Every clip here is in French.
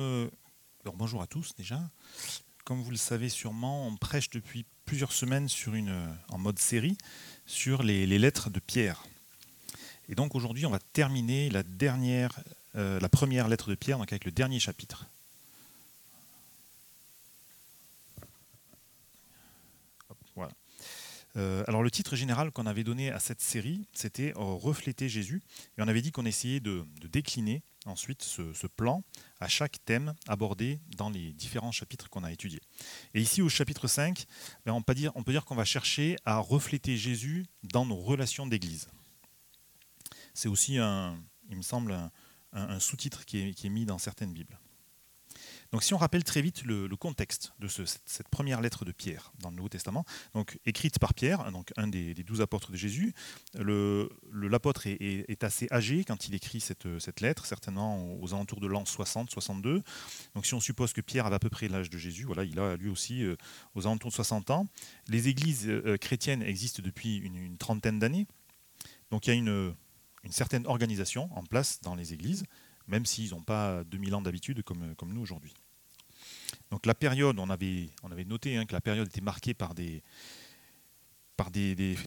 Euh, alors, bonjour à tous déjà. Comme vous le savez sûrement, on prêche depuis plusieurs semaines sur une, euh, en mode série sur les, lettres de Pierre. Et donc aujourd'hui, on va terminer la, dernière, euh, la première lettre de Pierre donc avec le dernier chapitre. voilà. alors le titre général qu'on avait donné à cette série, c'était Refléter Jésus. Et on avait dit qu'on essayait de décliner ensuite ce, plan à chaque thème abordé dans les différents chapitres qu'on a étudiés. Et ici, au chapitre 5, ben, on peut dire, qu'on va chercher à refléter Jésus dans nos relations d'Église. C'est aussi, un, il me semble, un, sous-titre qui est mis dans certaines Bibles. Donc si on rappelle très vite le, contexte de cette, première lettre de Pierre dans le Nouveau Testament, donc écrite par Pierre, donc un des, douze apôtres de Jésus, l'apôtre est, assez âgé quand il écrit cette, lettre, certainement aux alentours de l'an 60-62. Donc si on suppose que Pierre avait à peu près l'âge de Jésus, voilà, il a lui aussi euh, aux alentours de 60 ans. Les églises euh, chrétiennes existent depuis une, trentaine d'années. Donc il y a une, une certaine organisation en place dans les églises même s'ils n'ont pas 2000 ans d'habitude comme, nous aujourd'hui. Donc la période, on avait, noté hein, que la période était marquée par des,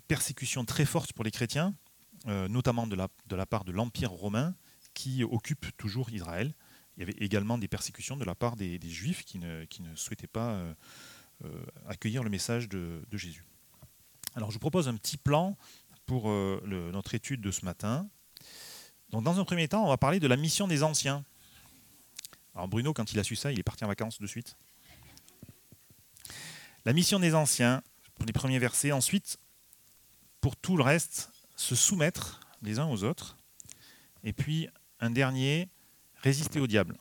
persécutions très fortes pour les chrétiens, euh, notamment de la, part de l'Empire romain qui occupe toujours Israël. Il y avait également des persécutions de la part des, juifs qui ne, qui ne, souhaitaient pas euh, euh, accueillir le message de, Jésus. Alors je vous propose un petit plan pour notre étude de ce matin. Donc dans un premier temps, on va parler de la mission des anciens. Alors Bruno, quand il a su ça, il est parti en vacances de suite. La mission des anciens, pour les premiers versets. Ensuite, pour tout le reste, se soumettre les uns aux autres. Et puis, un dernier, résister au diable.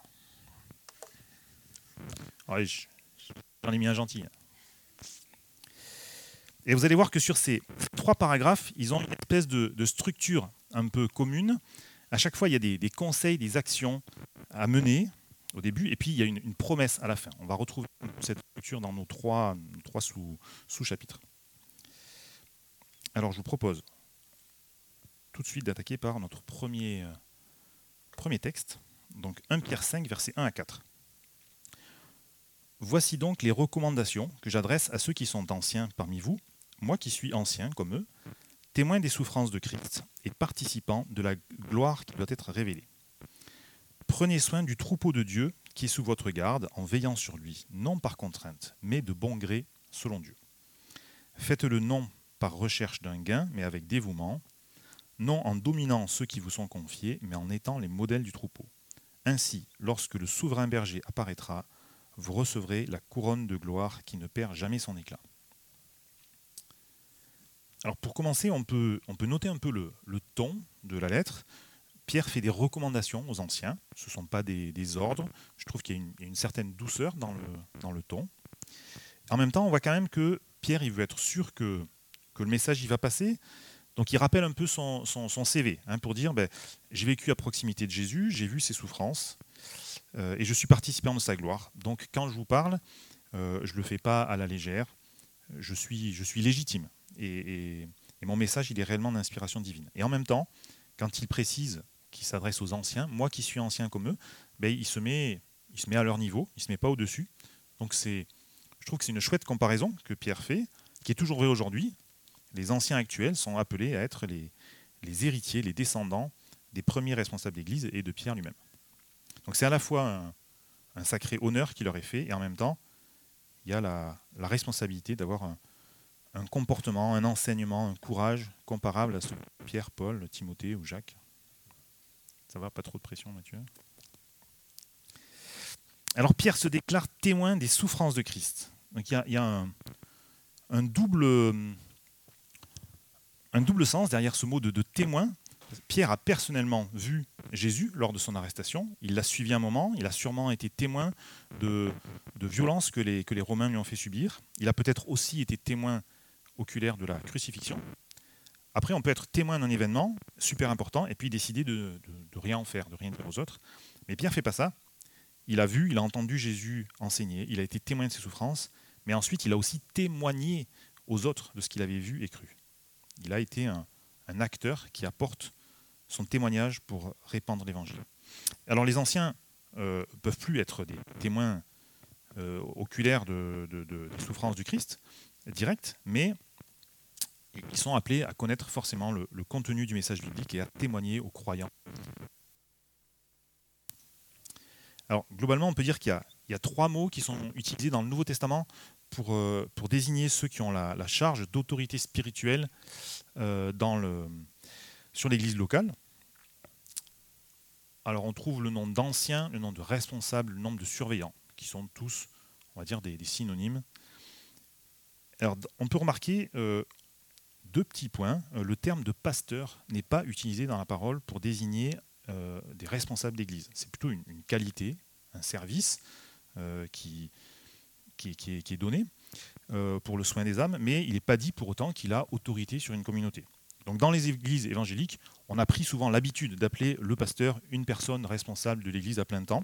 J'en ai mis un gentil. Et vous allez voir que sur ces trois paragraphes, ils ont une espèce de structure un peu commune à chaque fois, il y a des, conseils, des actions à mener au début, et puis il y a une, promesse à la fin. On va retrouver cette structure dans nos trois, sous-chapitres. Alors je vous propose tout de suite d'attaquer par notre premier, premier texte, donc 1 Pierre 5, versets 1 à 4. Voici donc les recommandations que j'adresse à ceux qui sont anciens parmi vous, moi qui suis ancien comme eux, témoin des souffrances de Christ et participant de la gloire qui doit être révélée. Prenez soin du troupeau de Dieu qui est sous votre garde en veillant sur lui, non par contrainte, mais de bon gré selon Dieu. Faites-le non par recherche d'un gain, mais avec dévouement, non en dominant ceux qui vous sont confiés, mais en étant les modèles du troupeau. Ainsi, lorsque le souverain berger apparaîtra, vous recevrez la couronne de gloire qui ne perd jamais son éclat. Alors pour commencer, on peut, noter un peu le, ton de la lettre. Pierre fait des recommandations aux anciens, ce ne sont pas des, ordres. Je trouve qu'il y, a une certaine douceur dans le, ton. En même temps, on voit quand même que Pierre il veut être sûr que, le message y va passer. Donc il rappelle un peu son, son, CV hein, pour dire ben, j'ai vécu à proximité de Jésus, j'ai vu ses souffrances euh, et je suis participant de sa gloire. Donc quand je vous parle, euh, je ne le fais pas à la légère, je suis légitime et, mon message, il est réellement d'inspiration divine. Et en même temps, quand il précise qu'il s'adresse aux anciens, moi qui suis ancien comme eux, ben, il, se met, il se met à leur niveau, il ne se met pas au-dessus. Donc c'est, je trouve que c'est une chouette comparaison que Pierre fait, qui est toujours vraie aujourd'hui. Les anciens actuels sont appelés à être les, héritiers, les descendants des premiers responsables d'Église et de Pierre lui-même. Donc c'est à la fois un, sacré honneur qui leur est fait, et en même temps, il y a la, la responsabilité d'avoir un, un comportement, un enseignement, un courage comparable à ce Pierre, Paul, Timothée ou Jacques. Ça va, pas trop de pression, Mathieu? Alors Pierre se déclare témoin des souffrances de Christ. Donc il y a, un, double, un double sens derrière ce mot de, témoin. Pierre a personnellement vu Jésus lors de son arrestation. Il l'a suivi un moment. Il a sûrement été témoin de, de violences que les, que les Romains lui ont fait subir. Il a peut-être aussi été témoin oculaire de la crucifixion. Après, on peut être témoin d'un événement super important et puis décider de, rien en faire, de rien dire aux autres. Mais Pierre ne fait pas ça. Il a vu, il a entendu Jésus enseigner, il a été témoin de ses souffrances, mais ensuite il a aussi témoigné aux autres de ce qu'il avait vu et cru. Il a été un, acteur qui apporte son témoignage pour répandre l'évangile. Alors les anciens euh, peuvent plus être des témoins euh, oculaires de, des souffrances du Christ, direct, mais ils sont appelés à connaître forcément le, contenu du message biblique et à témoigner aux croyants. Alors, globalement, on peut dire qu'il y, a trois mots qui sont utilisés dans le Nouveau Testament pour, euh, désigner ceux qui ont la, charge d'autorité spirituelle dans le, sur l'Église locale. Alors on trouve le nom d'ancien, le nom de responsable, le nom de surveillant, qui sont tous, on va dire, des, synonymes. Alors on peut remarquer euh, deux petits points. Euh, le terme de pasteur n'est pas utilisé dans la parole pour désigner euh, des responsables d'église. C'est plutôt une, qualité, un service qui, qui, est, donné pour le soin des âmes, mais il n'est pas dit pour autant qu'il a autorité sur une communauté. Donc dans les églises évangéliques, on a pris souvent l'habitude d'appeler le pasteur une personne responsable de l'église à plein temps,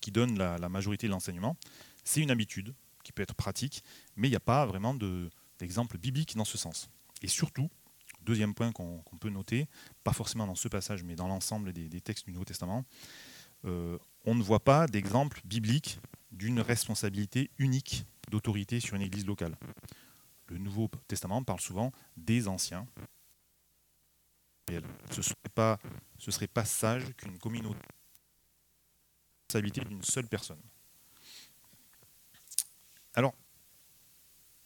qui donne la, majorité de l'enseignement. C'est une habitude qui peut être pratique, mais il n'y a pas vraiment d'exemple biblique dans ce sens. Et surtout, deuxième point qu'on peut noter, pas forcément dans ce passage, mais dans l'ensemble des, textes du Nouveau Testament, euh, on ne voit pas d'exemple biblique d'une responsabilité unique d'autorité sur une église locale. Le Nouveau Testament parle souvent des anciens, ce ne serait, pas, sage qu'une communauté responsabilité d'une seule personne. Alors,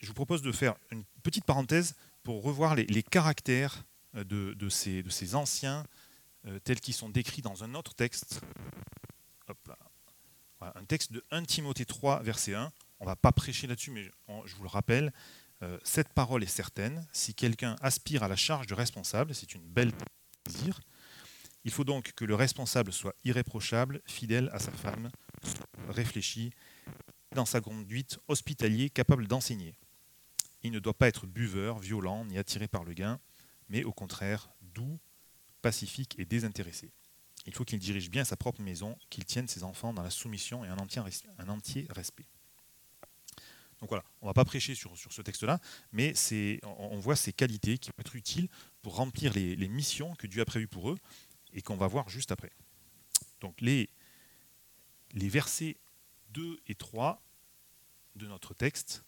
je vous propose de faire une petite parenthèse pour revoir les, caractères euh, de, ces, anciens euh, tels qu'ils sont décrits dans un autre texte. un texte de 1 Timothée 3, verset 1. On ne va pas prêcher là-dessus, mais je vous le rappelle. Euh, cette parole est certaine. Si quelqu'un aspire à la charge de responsable, c'est une belle désir. Il faut donc que le responsable soit irréprochable, fidèle à sa femme, réfléchi, dans sa conduite hospitalier, capable d'enseigner. Il ne doit pas être buveur, violent, ni attiré par le gain, mais au contraire doux, pacifique et désintéressé. Il faut qu'il dirige bien sa propre maison, qu'il tienne ses enfants dans la soumission et un entier, respect. Donc voilà, on ne va pas prêcher sur, ce texte-là, mais on, voit ces qualités qui vont être utiles pour remplir les, missions que Dieu a prévues pour eux et qu'on va voir juste après. Donc les, versets 2 et 3 de notre texte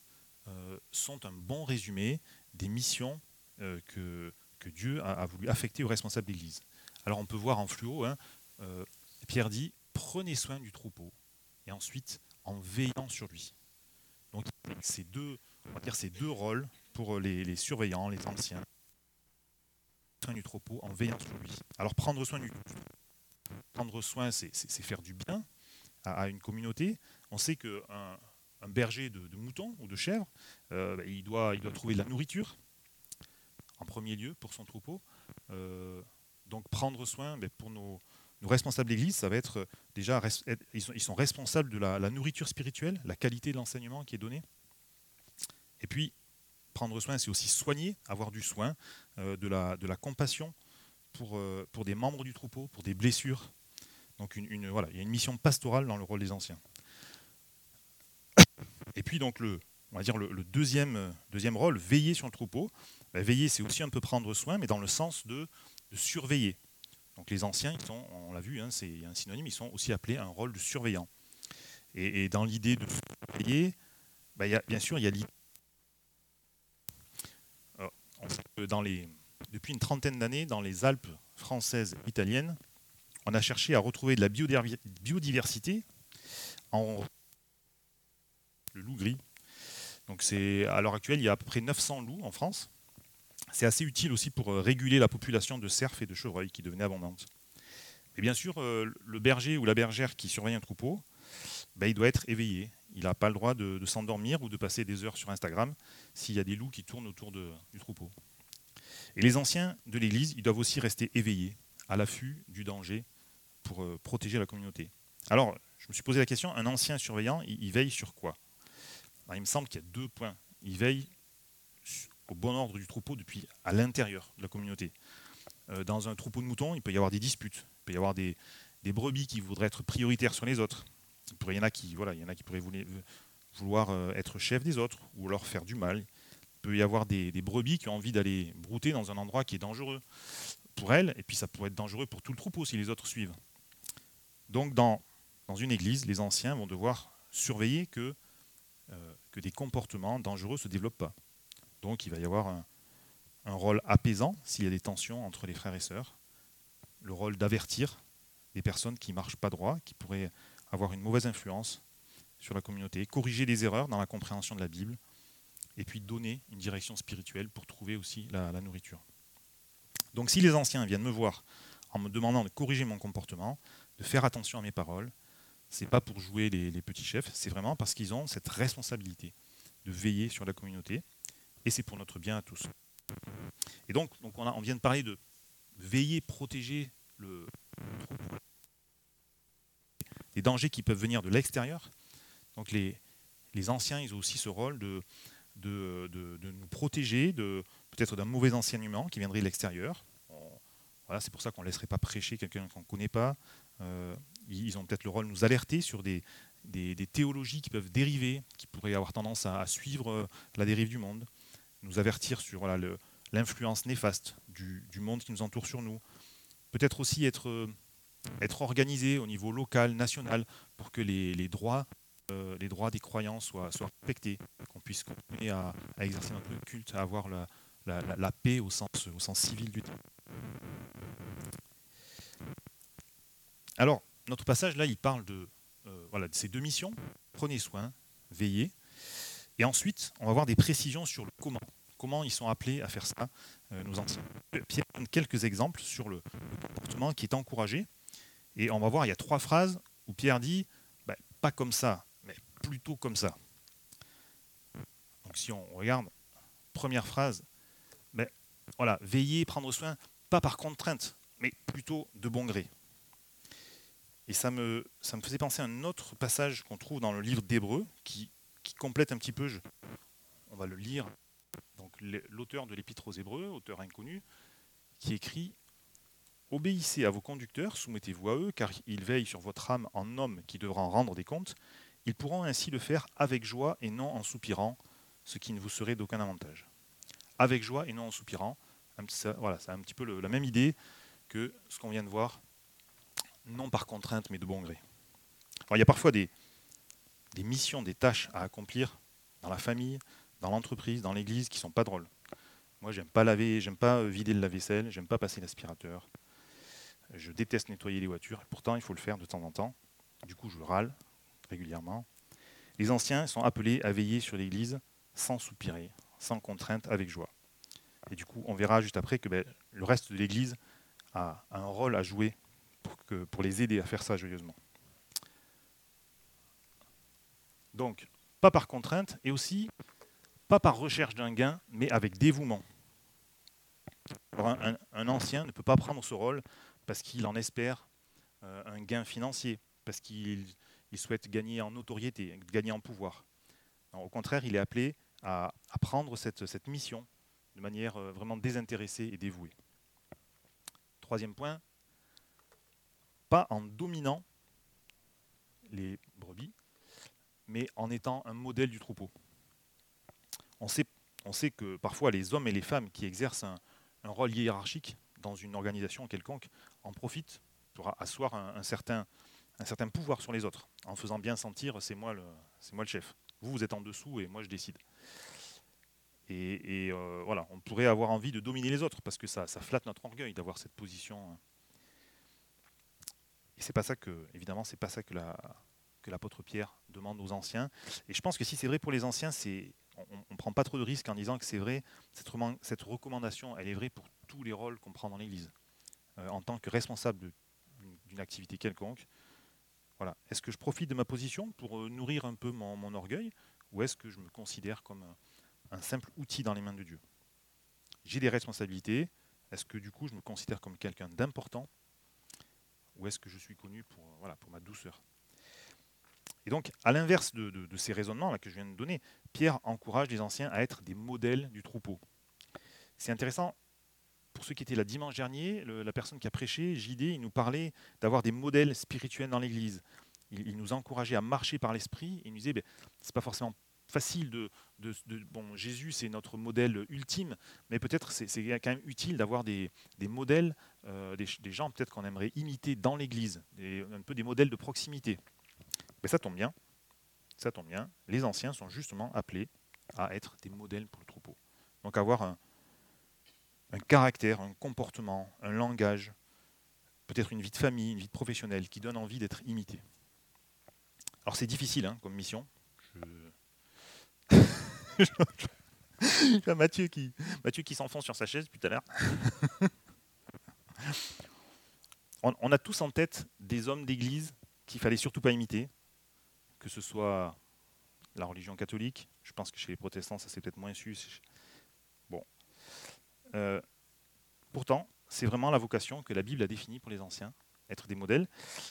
sont un bon résumé des missions euh, que, que, Dieu a, voulu affecter aux responsables d'Église. Alors on peut voir en fluo, hein, euh, Pierre dit, prenez soin du troupeau, et ensuite en veillant sur lui. Donc ces deux, on va dire ces deux rôles pour les, surveillants, les anciens, soin du troupeau en veillant sur lui. Alors prendre soin du prendre soin, c'est faire du bien à, une communauté. On sait un berger de, moutons ou de chèvres, euh, bah, il, doit, il doit trouver de la nourriture en premier lieu pour son troupeau. Euh, donc prendre soin bah, pour nos, responsables d'église, ça va être euh, déjà, ils sont, responsables de la, nourriture spirituelle, la qualité de l'enseignement qui est donné. Et puis, prendre soin, c'est aussi soigner, avoir du soin, de, la, compassion pour, pour des membres du troupeau, pour des blessures. Donc, une, voilà, il y a une mission pastorale dans le rôle des anciens. Et puis, donc, le, on va dire le, deuxième, deuxième rôle, veiller sur le troupeau. Ben, veiller, c'est aussi un peu prendre soin, mais dans le sens de, surveiller. Donc les anciens, ils sont, on l'a vu, hein, c'est un synonyme, ils sont aussi appelés un rôle de surveillant. Et, dans l'idée de surveiller, bah, bien sûr, il y a l'idée. Dans les, depuis une trentaine d'années, dans les Alpes françaises italiennes, on a cherché à retrouver de la biodiversité en le loup gris. Donc à l'heure actuelle, il y a à peu près 900 loups en France. C'est assez utile aussi pour euh, réguler la population de cerfs et de chevreuils qui devenait abondante. Et bien sûr, euh, le berger ou la bergère qui surveille un troupeau, ben, il doit être éveillé. Il n'a pas le droit de, s'endormir ou de passer des heures sur Instagram s'il y a des loups qui tournent autour du troupeau. Et les anciens de l'Église, ils doivent aussi rester éveillés, à l'affût du danger pour euh, protéger la communauté. Alors, je me suis posé la question, un ancien surveillant, il, veille sur quoi? Ben, Il me semble qu'il y a deux points. Il veille au bon ordre du troupeau depuis à l'intérieur de la communauté. Euh, dans un troupeau de moutons, il peut y avoir des disputes, il peut y avoir des, brebis qui voudraient être prioritaires sur les autres. Il, y en a qui, voilà, il y en a qui pourraient vouloir euh, être chef des autres ou leur faire du mal. Il peut y avoir des, brebis qui ont envie d'aller brouter dans un endroit qui est dangereux pour elles, et puis ça pourrait être dangereux pour tout le troupeau si les autres suivent. Donc dans, dans une église, les anciens vont devoir surveiller que, que des comportements dangereux ne se développent pas. Donc il va y avoir un, un rôle apaisant s'il y a des tensions entre les frères et sœurs, le rôle d'avertir des personnes qui ne marchent pas droit, qui pourraient avoir une mauvaise influence sur la communauté, corriger les erreurs dans la compréhension de la Bible, et puis donner une direction spirituelle pour trouver aussi la, nourriture. Donc si les anciens viennent me voir en me demandant de corriger mon comportement, de faire attention à mes paroles, c'est pas pour jouer les, petits chefs, c'est vraiment parce qu'ils ont cette responsabilité de veiller sur la communauté, et c'est pour notre bien à tous. Et donc, on, vient de parler de veiller, protéger le, des dangers qui peuvent venir de l'extérieur. Donc les, anciens, ils ont aussi ce rôle de, nous protéger peut-être d'un mauvais enseignement qui viendrait de l'extérieur. Voilà, c'est pour ça qu'on ne laisserait pas prêcher quelqu'un qu'on ne connaît pas. Euh, ils ont peut-être le rôle de nous alerter sur des, théologies qui peuvent dériver, qui pourraient avoir tendance à, suivre euh, la dérive du monde, nous avertir sur l'influence néfaste du, monde qui nous entoure sur nous. Peut-être aussi être, être organisé au niveau local, national, pour que les, droits euh, les droits des croyants soient, respectés, qu'on puisse continuer à, exercer notre culte, à avoir la, la, paix au sens, au sens civil du terme. Alors, notre passage là, il parle de, euh, de ces deux missions. Prenez soin, veillez. Et ensuite, on va voir des précisions sur le comment. Comment ils sont appelés à faire ça, euh, nous anciens. Pierre donne quelques exemples sur le, comportement qui est encouragé. Et on va voir, il y a trois phrases où Pierre dit ben, pas comme ça, plutôt comme ça. Donc si on regarde, première phrase, ben, voilà, veiller, prendre soin, pas par contrainte, mais plutôt de bon gré. Et ça me, faisait penser à un autre passage qu'on trouve dans le livre d'Hébreu, qui, complète un petit peu, on va le lire, donc l'auteur de l'Épître aux Hébreux, auteur inconnu, qui écrit Obéissez à vos conducteurs, soumettez-vous à eux, car ils veillent sur votre âme en homme qui devra en rendre des comptes. Ils pourront ainsi le faire avec joie et non en soupirant, ce qui ne vous serait d'aucun avantage. Avec joie et non en soupirant, voilà, c'est un petit peu la même idée que ce qu'on vient de voir, non par contrainte mais de bon gré. il y a parfois des, missions, des tâches à accomplir dans la famille, dans l'entreprise, dans l'église qui sont pas drôles. Moi, j'aime pas laver, j'aime pas vider le lave-vaisselle, j'aime pas passer l'aspirateur. Je déteste nettoyer les voitures. Pourtant, il faut le faire de temps en temps. Du coup, je râle, régulièrement. Les anciens sont appelés à veiller sur l'Église sans soupirer, sans contrainte, avec joie. Et du coup, on verra juste après que ben, le reste de l'Église a, un rôle à jouer pour les aider à faire ça joyeusement. Donc, pas par contrainte et aussi pas par recherche d'un gain, mais avec dévouement. un, ancien ne peut pas prendre ce rôle parce qu'il en espère euh, un gain financier, parce qu'il il souhaite gagner en notoriété, gagner en pouvoir. au contraire, il est appelé à, prendre cette, cette, mission de manière euh, vraiment désintéressée et dévouée. Troisième point, pas en dominant les brebis, mais en étant un modèle du troupeau. On sait, on sait que parfois les hommes et les femmes qui exercent un, rôle hiérarchique dans une organisation quelconque en profitent pour asseoir un certain un certain pouvoir sur les autres, en faisant bien sentir c'est moi, le, moi le chef. Vous, vous êtes en dessous et moi je décide. Et, euh, voilà, on pourrait avoir envie de dominer les autres parce que ça, ça flatte notre orgueil d'avoir cette position. Et c'est pas ça que, évidemment, c'est pas ça que la, que l'apôtre Pierre demande aux anciens. Et je pense que si c'est vrai pour les anciens, on ne prend pas trop de risques en disant que c'est vrai. Cette, cette, recommandation, elle est vraie pour tous les rôles qu'on prend dans l'Église. Euh, en tant que responsable d'une activité quelconque, voilà. Est-ce que je profite de ma position pour euh, nourrir un peu mon, orgueil ou est-ce que je me considère comme un, simple outil dans les mains de Dieu? J'ai des responsabilités. Est-ce que du coup je me considère comme quelqu'un d'important? Ou est-ce que je suis connu pour, euh, voilà, pour ma douceur Et donc, à l'inverse de, ces raisonnements que je viens de donner, Pierre encourage les anciens à être des modèles du troupeau. C'est intéressant, pour ceux qui étaient là dimanche dernier, la personne qui a prêché, JD, il nous parlait d'avoir des modèles spirituels dans l'Église. Il, nous encourageait à marcher par l'Esprit. Il nous disait, ben, c'est pas forcément facile de, bon Jésus c'est notre modèle ultime mais peut-être c'est, quand même utile d'avoir des, modèles euh, des, gens peut-être qu'on aimerait imiter dans l'église un peu des modèles de proximité Mais ça tombe bien, ça tombe bien, les anciens sont justement appelés à être des modèles pour le troupeau. Donc avoir un, caractère, un comportement, un langage, peut-être une vie de famille, une vie professionnelle qui donne envie d'être imité. Alors c'est difficile hein, comme mission. Je... Mathieu qui, s'enfonce sur sa chaise depuis tout à l'heure. on, a tous en tête des hommes d'église qu'il fallait surtout pas imiter, que ce soit la religion catholique. Je pense que chez les protestants, ça c'est peut-être moins su. Bon. Euh, pourtant, c'est vraiment la vocation que la Bible a définie pour les anciens, être des modèles.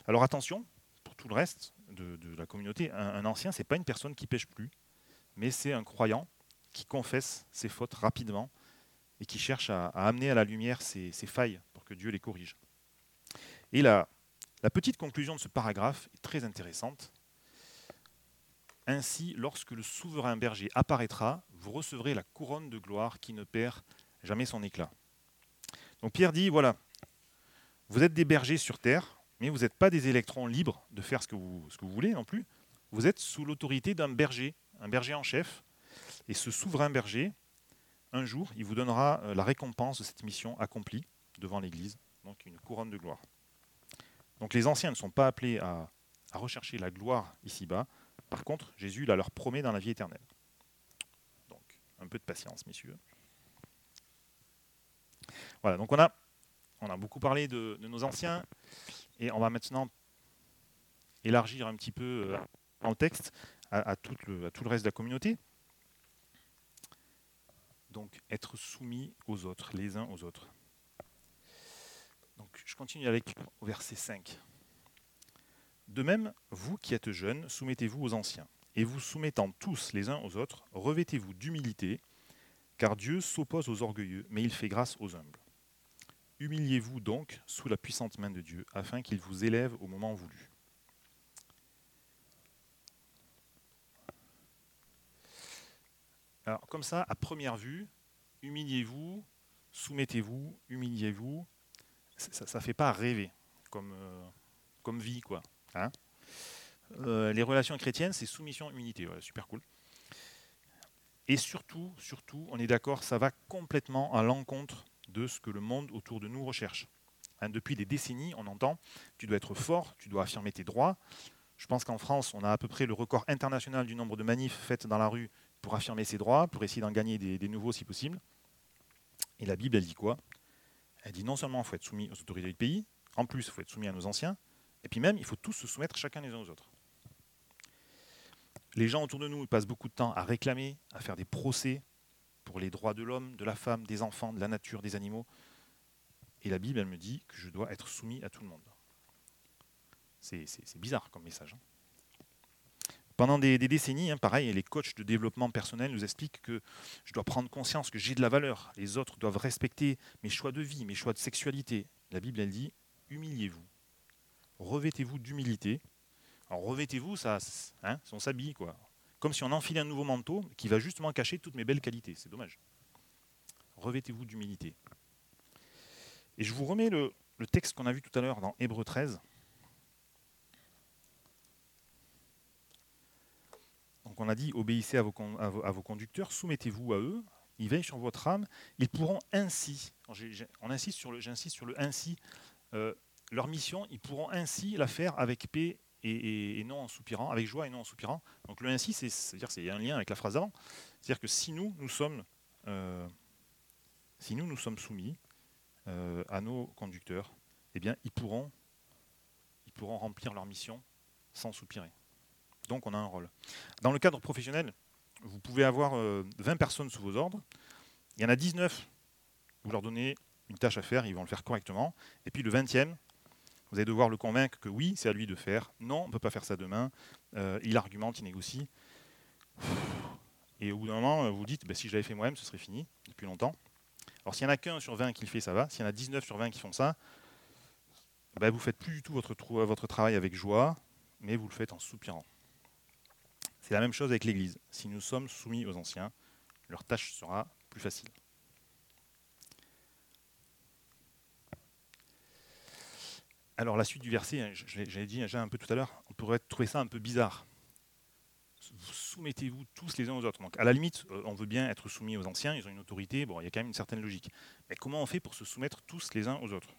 Alors attention, pour tout le reste de, de la communauté, un, un ancien, c'est pas une personne qui pêche plus, mais c'est un croyant qui confesse ses fautes rapidement et qui cherche à, amener à la lumière ses, failles pour que Dieu les corrige. Et la, petite conclusion de ce paragraphe est très intéressante. Ainsi, lorsque le souverain berger apparaîtra, vous recevrez la couronne de gloire qui ne perd jamais son éclat. Donc Pierre dit, voilà, vous êtes des bergers sur terre, mais vous n'êtes pas des électrons libres de faire ce que vous voulez non plus. Vous êtes sous l'autorité d'un berger, un berger en chef. Et ce souverain berger, un jour, il vous donnera euh, la récompense de cette mission accomplie devant l'Église, donc une couronne de gloire. Donc les anciens ne sont pas appelés à, rechercher la gloire ici-bas. Par contre, Jésus la leur promet dans la vie éternelle. Donc, un peu de patience, messieurs. Voilà, donc on a, beaucoup parlé de, nos anciens, et on va maintenant élargir un petit peu euh, dans le texte à, tout le reste de la communauté. Donc, être soumis aux autres, les uns aux autres. Donc, je continue avec au verset 5. De même, vous qui êtes jeunes, soumettez-vous aux anciens. Et vous soumettant tous les uns aux autres, revêtez-vous d'humilité, car Dieu s'oppose aux orgueilleux, mais il fait grâce aux humbles. Humiliez-vous donc sous la puissante main de Dieu, afin qu'il vous élève au moment voulu. Alors, comme ça, à première vue, humiliez-vous, soumettez-vous, humiliez-vous, ça ne fait pas rêver comme, euh, comme vie, quoi. Hein euh, les relations chrétiennes, c'est soumission, humilité, super cool. Et surtout, surtout, on est d'accord, ça va complètement à l'encontre de ce que le monde autour de nous recherche. Hein, depuis des décennies, on entend, tu dois être fort, tu dois affirmer tes droits. Je pense qu'en France, on a à peu près le record international du nombre de manifs faites dans la rue pour affirmer ses droits, pour essayer d'en gagner des, nouveaux si possible. Et la Bible, elle dit quoi? Elle dit non seulement il faut être soumis aux autorités du pays, en plus il faut être soumis à nos anciens, et puis même il faut tous se soumettre chacun les uns aux autres. Les gens autour de nous passent beaucoup de temps à réclamer, à faire des procès pour les droits de l'homme, de la femme, des enfants, de la nature, des animaux. Et la Bible, elle me dit que je dois être soumis à tout le monde. C'est bizarre comme message. Hein. Pendant des, décennies, hein, pareil, les coachs de développement personnel nous expliquent que je dois prendre conscience que j'ai de la valeur. Les autres doivent respecter mes choix de vie, mes choix de sexualité. La Bible, elle dit, humiliez-vous. Revêtez-vous d'humilité. Alors revêtez-vous, ça, hein, on s'habille, quoi. Comme si on enfilait un nouveau manteau qui va justement cacher toutes mes belles qualités. C'est dommage. Revêtez-vous d'humilité. Et je vous remets le, le texte qu'on a vu tout à l'heure dans Hébreu 13. Donc on a dit obéissez à vos, conducteurs, soumettez-vous à eux, ils veillent sur votre âme, ils pourront ainsi, j'insiste sur le ainsi, euh, leur mission, ils pourront ainsi la faire avec paix et, non en soupirant, avec joie et non en soupirant. Donc le ainsi, c'est, c'est-à-dire c'est un lien avec la phrase d'avant. C'est-à-dire que si nous, nous sommes, euh, soumis euh, à nos conducteurs, eh bien, ils pourront remplir leur mission sans soupirer. Donc on a un rôle. Dans le cadre professionnel, vous pouvez avoir euh, 20 personnes sous vos ordres. Il y en a 19, vous leur donnez une tâche à faire, ils vont le faire correctement. Et puis le 20e, vous allez devoir le convaincre que oui, c'est à lui de faire. Non, on ne peut pas faire ça demain. Euh, il argumente, il négocie. Et au bout d'un moment, vous dites, bah, si je l'avais fait moi-même, ce serait fini depuis longtemps. Alors s'il n'y en a qu'un sur 20 qui le fait, ça va. S'il y en a 19 sur 20 qui font ça, bah, vous ne faites plus du tout votre travail avec joie, mais vous le faites en soupirant. C'est la même chose avec l'Église. Si nous sommes soumis aux anciens, leur tâche sera plus facile. Alors la suite du verset, hein, j'avais dit déjà un peu tout à l'heure, on pourrait trouver ça un peu bizarre. Soumettez-vous tous les uns aux autres. Donc à la limite, euh, on veut bien être soumis aux anciens, ils ont une autorité, bon, il y a quand même une certaine logique. Mais comment on fait pour se soumettre tous les uns aux autres?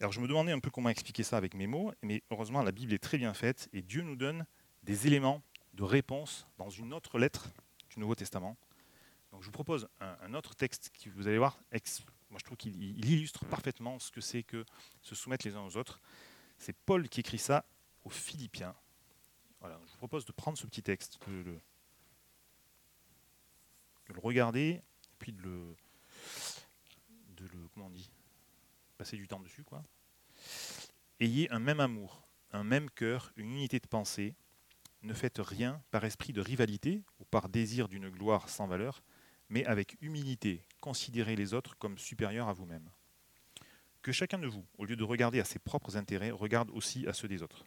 Alors je me demandais un peu comment expliquer ça avec mes mots, mais heureusement la Bible est très bien faite et Dieu nous donne des éléments de réponse dans une autre lettre du Nouveau Testament. Donc je vous propose un, autre texte qui, vous allez voir, moi je trouve qu'il illustre parfaitement ce que c'est que se soumettre les uns aux autres. C'est Paul qui écrit ça aux Philippiens. Voilà, je vous propose de prendre ce petit texte, de le, regarder, puis de le, de le, comment on dit, passer du temps dessus, quoi. Ayez un même amour, un même cœur, une unité de pensée, ne faites rien par esprit de rivalité ou par désir d'une gloire sans valeur, mais avec humilité, considérez les autres comme supérieurs à vous-même. Que chacun de vous, au lieu de regarder à ses propres intérêts, regarde aussi à ceux des autres.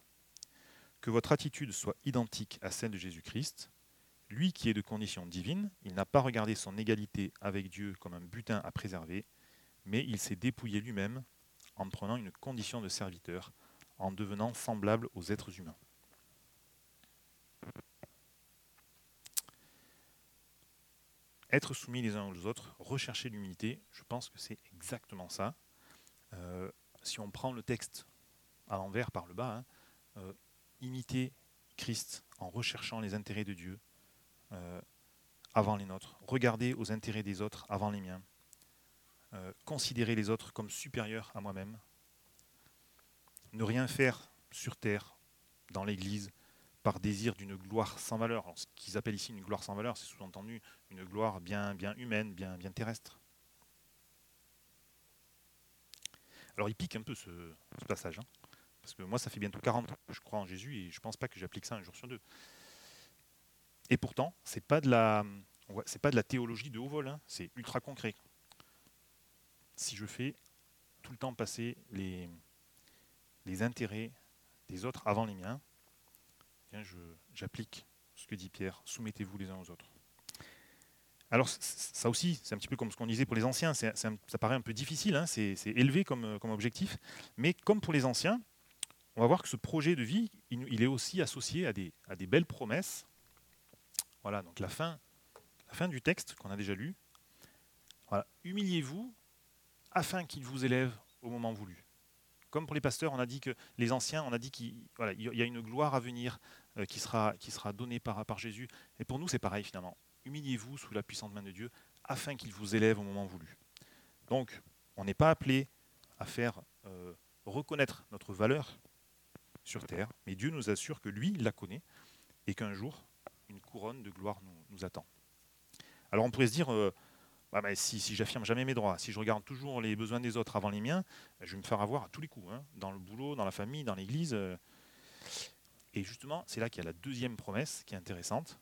Que votre attitude soit identique à celle de Jésus-Christ. Lui qui est de condition divine, il n'a pas regardé son égalité avec Dieu comme un butin à préserver, mais il s'est dépouillé lui-même en prenant une condition de serviteur, en devenant semblable aux êtres humains. Être soumis les uns aux autres, rechercher l'humilité, je pense que c'est exactement ça. Euh, si on prend le texte à l'envers par le bas, hein, euh, imiter Christ en recherchant les intérêts de Dieu euh, avant les nôtres, regarder aux intérêts des autres avant les miens, considérer les autres comme supérieurs à moi-même, ne rien faire sur terre, dans l'Église, par désir d'une gloire sans valeur. ce qu'ils appellent ici une gloire sans valeur, c'est sous-entendu une gloire bien, bien humaine, bien, bien terrestre. Alors il pique un peu ce, passage, hein, parce que moi ça fait bientôt 40 ans que je crois en Jésus et je ne pense pas que j'applique ça un jour sur deux. Et pourtant, c'est pas pas de la théologie de haut vol, hein, c'est ultra concret. Si je fais tout le temps passer les intérêts des autres avant les miens, j'applique ce que dit Pierre, soumettez-vous les uns aux autres. Alors ça aussi, c'est un petit peu comme ce qu'on disait pour les anciens, ça paraît un peu difficile, hein, c'est élevé comme, comme, objectif, mais comme pour les anciens, on va voir que ce projet de vie, il, est aussi associé à des, belles promesses. Voilà, donc la fin, du texte qu'on a déjà lu. Humiliez-vous afin qu'il vous élève au moment voulu. Comme pour les pasteurs, on a dit que les anciens, on a dit qu'il y a une gloire à venir euh, qui, sera, qui sera donnée par, par Jésus. Et pour nous, c'est pareil finalement. Humiliez-vous sous la puissante main de Dieu afin qu'il vous élève au moment voulu. Donc, on n'est pas appelé à faire euh, reconnaître notre valeur sur terre, mais Dieu nous assure que lui, il la connaît et qu'un jour, une couronne de gloire nous, attend. Alors on pourrait se dire, euh, ah ben, si, j'affirme jamais mes droits, si je regarde toujours les besoins des autres avant les miens, je vais me faire avoir à tous les coups, hein, dans le boulot, dans la famille, dans l'église. Euh. Et justement, c'est là qu'il y a la deuxième promesse qui est intéressante.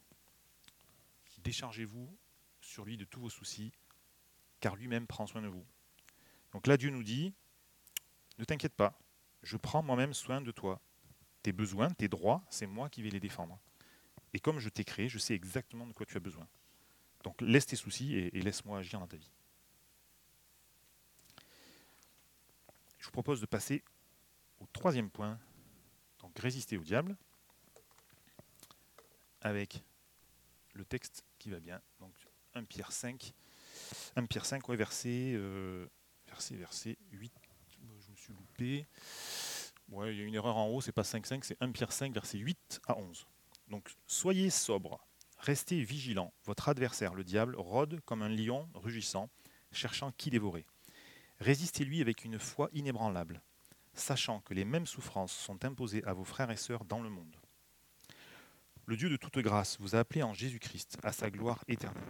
Déchargez-vous sur lui de tous vos soucis, car lui-même prend soin de vous. Donc là, Dieu nous dit, ne t'inquiète pas, je prends moi-même soin de toi. Tes besoins, tes droits, c'est moi qui vais les défendre. Et comme je t'ai créé, je sais exactement de quoi tu as besoin. Donc laisse tes soucis et, laisse-moi agir dans ta vie. Je vous propose de passer au troisième point, donc résister au diable, avec le texte qui va bien, donc 1 Pierre 5, 1 Pierre 5, verset, euh, verset, verset 8, je me suis loupé, ouais, il y a une erreur en haut, c'est pas 5.5, c'est 1 Pierre 5, verset 8 à 11. Donc soyez sobres, Restez vigilants, votre adversaire, le diable, rôde comme un lion rugissant, cherchant qui dévorer. Résistez-lui avec une foi inébranlable, sachant que les mêmes souffrances sont imposées à vos frères et sœurs dans le monde. Le Dieu de toute grâce vous a appelé en Jésus-Christ à sa gloire éternelle.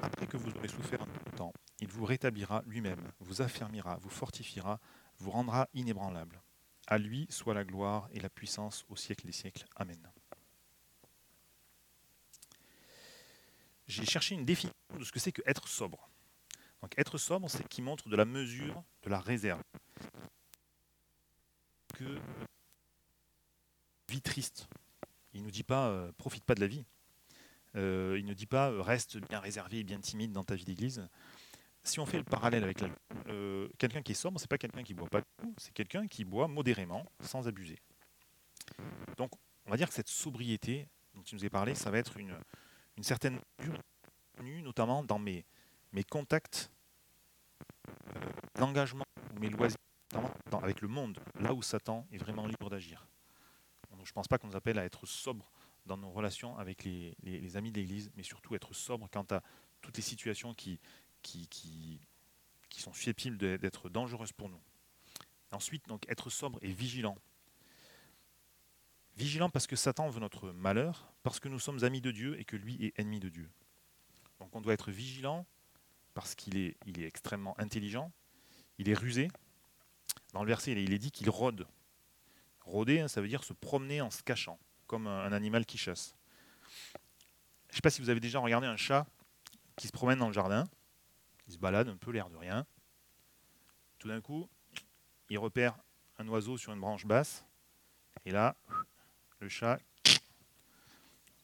Après que vous aurez souffert un temps, il vous rétablira lui-même, vous affermira, vous fortifiera, vous rendra inébranlable. À lui soit la gloire et la puissance au siècle des siècles. Amen. J'ai cherché une définition de ce que c'est que être sobre. Donc être sobre, c'est qui montre de la mesure, de la réserve. Que vie triste. Il ne nous dit pas euh, profite pas de la vie. Euh, il ne dit pas euh, reste bien réservé et bien timide dans ta vie d'église. si on fait le parallèle avec euh, quelqu'un qui est sobre, c'est pas quelqu'un qui boit pas tout, c'est quelqu'un qui boit modérément, sans abuser. Donc, on va dire que cette sobriété dont tu nous as parlé, ça va être une, une certaine notamment dans mes, contacts euh, d'engagement ou mes loisirs avec le monde, là où Satan est vraiment libre d'agir. Je ne pense pas qu'on nous appelle à être sobre dans nos relations avec les, amis de l'Église, mais surtout être sobre quant à toutes les situations qui, qui sont susceptibles d'être dangereuses pour nous. Ensuite, donc, être sobre et vigilant. Vigilant parce que Satan veut notre malheur, parce que nous sommes amis de Dieu et que lui est ennemi de Dieu. Donc on doit être vigilant parce qu'il est, il est extrêmement intelligent, il est rusé. Dans le verset, il est dit qu'il rôde. Rôder, hein, ça veut dire se promener en se cachant, comme un animal qui chasse. Je ne sais pas si vous avez déjà regardé un chat qui se promène dans le jardin. Il se balade un peu l'air de rien. Tout d'un coup, il repère un oiseau sur une branche basse. Et là, le chat,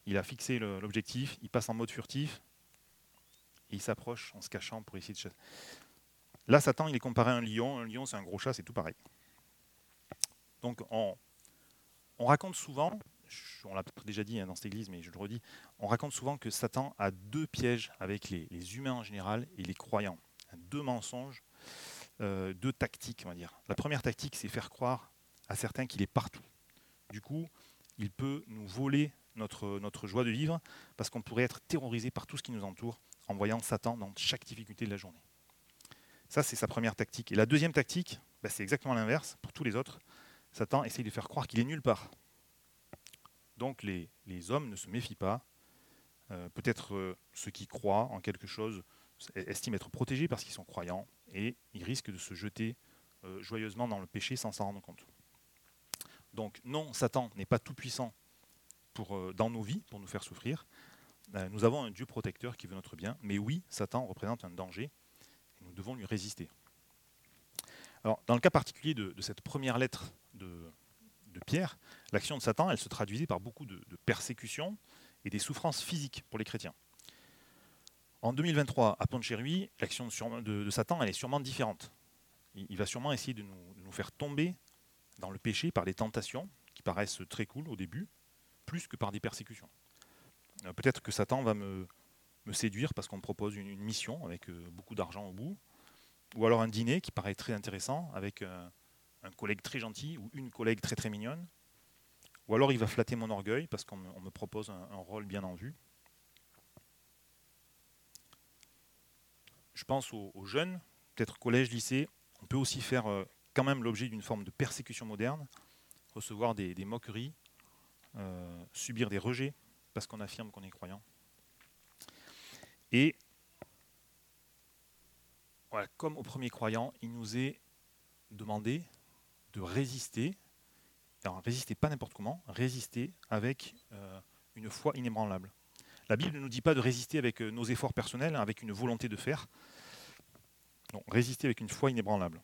il a fixé l'objectif, il passe en mode furtif, et il s'approche en se cachant pour essayer de chasser. Là, Satan, il est comparé à un lion. Un lion, c'est un gros chat, c'est tout pareil. Donc, on, raconte souvent, on l'a déjà dit hein, dans cette église, mais je le redis, on raconte souvent que Satan a deux pièges avec les, humains en général et les croyants. Deux mensonges, euh, deux tactiques, on va dire. La première tactique, c'est faire croire à certains qu'il est partout. Du coup, il peut nous voler notre, joie de vivre parce qu'on pourrait être terrorisé par tout ce qui nous entoure en voyant Satan dans chaque difficulté de la journée. Ça, c'est sa première tactique. Et la deuxième tactique, bah, c'est exactement l'inverse pour tous les autres. Satan essaye de faire croire qu'il est nulle part. Donc les, hommes ne se méfient pas. Euh, peut-être euh, ceux qui croient en quelque chose estiment être protégés parce qu'ils sont croyants et ils risquent de se jeter euh, joyeusement dans le péché sans s'en rendre compte. Donc non, Satan n'est pas tout puissant pour, dans nos vies pour nous faire souffrir, euh, nous avons un Dieu protecteur qui veut notre bien, mais oui, Satan représente un danger et nous devons lui résister. Alors, dans le cas particulier de, cette première lettre de, Pierre, l'action de Satan, elle se traduisait par beaucoup de, persécutions et des souffrances physiques pour les chrétiens. En 2023, à Pont-de-Chéruy, l'action de, Satan, elle est sûrement différente. Il, va sûrement essayer de nous faire tomber dans le péché par des tentations qui paraissent très cool au début, plus que par des persécutions. Euh, peut-être que Satan va me, séduire parce qu'on me propose une, mission avec euh, beaucoup d'argent au bout, ou alors un dîner qui paraît très intéressant avec un, collègue très gentil ou une collègue très très mignonne, ou alors il va flatter mon orgueil parce qu'on me, propose un, rôle bien en vue. Je pense aux, jeunes, peut-être collège, lycée, on peut aussi faire euh, quand même l'objet d'une forme de persécution moderne, recevoir des, moqueries, subir des rejets, parce qu'on affirme qu'on est croyant. Et voilà, comme au premier croyant, il nous est demandé de résister. Alors, résister pas n'importe comment, résister avec euh, une foi inébranlable. La Bible ne nous dit pas de résister avec euh, nos efforts personnels, hein, avec une volonté de faire. Non, résister avec une foi inébranlable.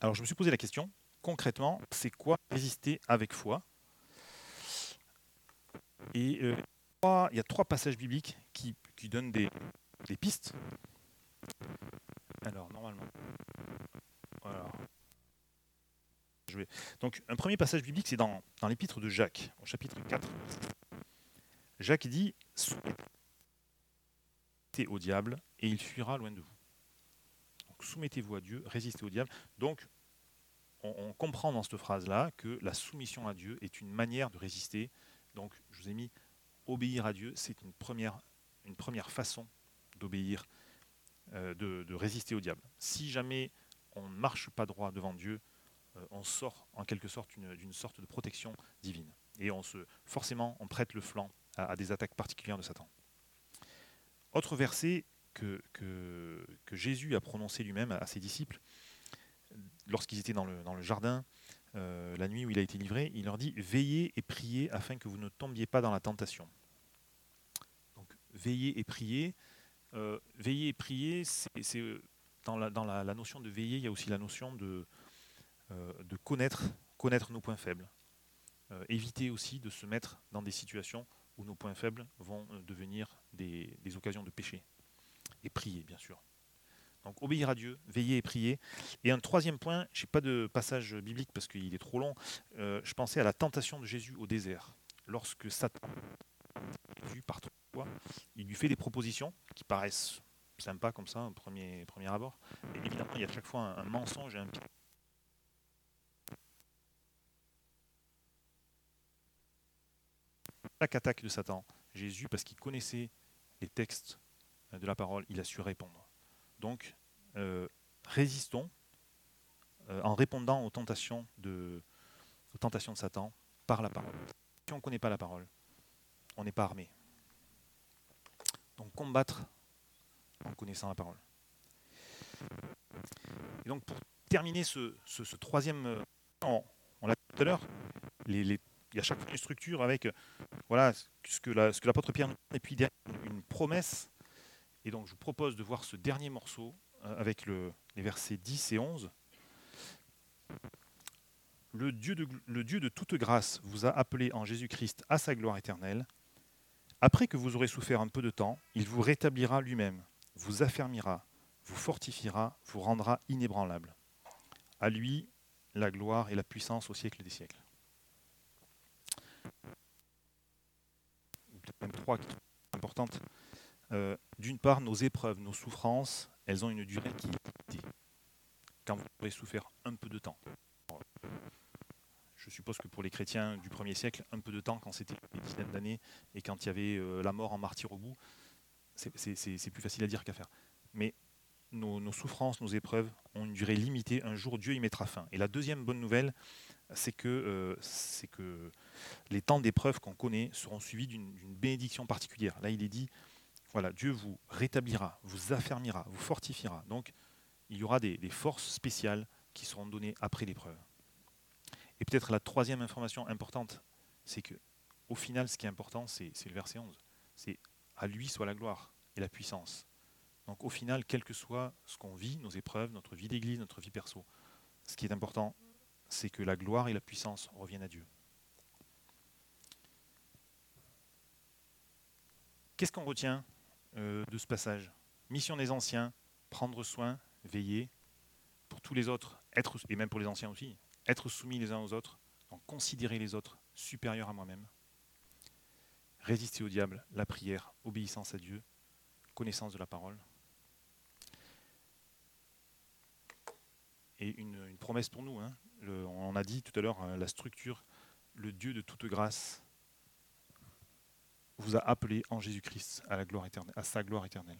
Alors je me suis posé la question, concrètement, c'est quoi résister avec foi? Et euh, il y a trois passages bibliques qui, donnent des, pistes. Alors, normalement. Vais... Donc, un premier passage biblique, c'est dans, dans l'épître de Jacques, au chapitre 4. Jacques dit Soumettez au diable et il fuira loin de vous. Soumettez-vous à Dieu, résistez au diable. Donc, on, comprend dans cette phrase-là que la soumission à Dieu est une manière de résister donc, je vous ai mis obéir à Dieu, c'est une première, une première façon d'obéir, euh, de, résister au diable. Si jamais on ne marche pas droit devant Dieu, euh, on sort en quelque sorte d'une sorte de protection divine. Et on se, forcément, on prête le flanc à, des attaques particulières de Satan. Autre verset que, Jésus a prononcé lui-même à ses disciples, lorsqu'ils étaient dans le, jardin, euh, la nuit où il a été livré, il leur dit Veillez et priez afin que vous ne tombiez pas dans la tentation. Donc, veillez et priez. Euh, veillez et prier, c'est euh, dans, la, notion de veiller, il y a aussi la notion de, connaître, connaître nos points faibles. éviter aussi de se mettre dans des situations où nos points faibles vont devenir des occasions de péché. Et prier, bien sûr. Donc obéir à Dieu, veiller et prier. Et un troisième point, je n'ai pas de passage biblique parce qu'il est trop long, euh, je pensais à la tentation de Jésus au désert. Lorsque Satan par il lui fait des propositions qui paraissent sympas comme ça, au premier, premier abord. Et évidemment, il y a chaque fois un, un mensonge et un chaque attaque de Satan, Jésus, parce qu'il connaissait les textes de la parole, il a su répondre. Donc, euh, résistons euh, en répondant aux tentations, de, tentations de Satan par la parole. Si on ne connaît pas la parole, on n'est pas armé. Donc, combattre en connaissant la parole. Et donc, pour terminer ce, troisième, euh, on, l'a dit tout à l'heure, il y a chaque fois une structure avec voilà ce que l'apôtre Pierre nous et puis une promesse. Et donc je vous propose de voir ce dernier morceau euh, avec les versets 10 et 11. Le Dieu, de, toute grâce vous a appelé en Jésus-Christ à sa gloire éternelle. Après que vous aurez souffert un peu de temps, il vous rétablira lui-même, vous affermira, vous fortifiera, vous rendra inébranlable. À lui la gloire et la puissance au siècle des siècles. même trois importantes. Euh, d'une part, nos épreuves, nos souffrances, elles ont une durée qui est limitée. Quand vous aurez souffert un peu de temps. Je suppose que pour les chrétiens du premier siècle, un peu de temps, quand c'était des dizaines d'années et quand il y avait euh, la mort en martyr au bout, c'est plus facile à dire qu'à faire. Mais nos, souffrances, nos épreuves ont une durée limitée. Un jour, Dieu y mettra fin. Et la deuxième bonne nouvelle, c'est que, euh, que les temps d'épreuve qu'on connaît seront suivis d'une bénédiction particulière. Là, il est dit, voilà, Dieu vous rétablira, vous affermira, vous fortifiera. Donc, il y aura des, forces spéciales qui seront données après l'épreuve. Et peut-être la troisième information importante, c'est que, au final, ce qui est important, c'est le verset 11. C'est à lui soit la gloire et la puissance donc au final, quel que soit ce qu'on vit, nos épreuves, notre vie d'église, notre vie perso, ce qui est important, c'est que la gloire et la puissance reviennent à Dieu. Qu'est-ce qu'on retient? Euh, de ce passage Mission des anciens, prendre soin, veiller, pour tous les autres, être, et même pour les anciens aussi, être soumis les uns aux autres, donc considérer les autres supérieurs à moi-même, résister au diable, la prière, obéissance à Dieu, connaissance de la parole. et une, promesse pour nous. Hein. on a dit tout à l'heure hein, la structure, le Dieu de toute grâce vous a appelé en Jésus-Christ à, à sa gloire éternelle.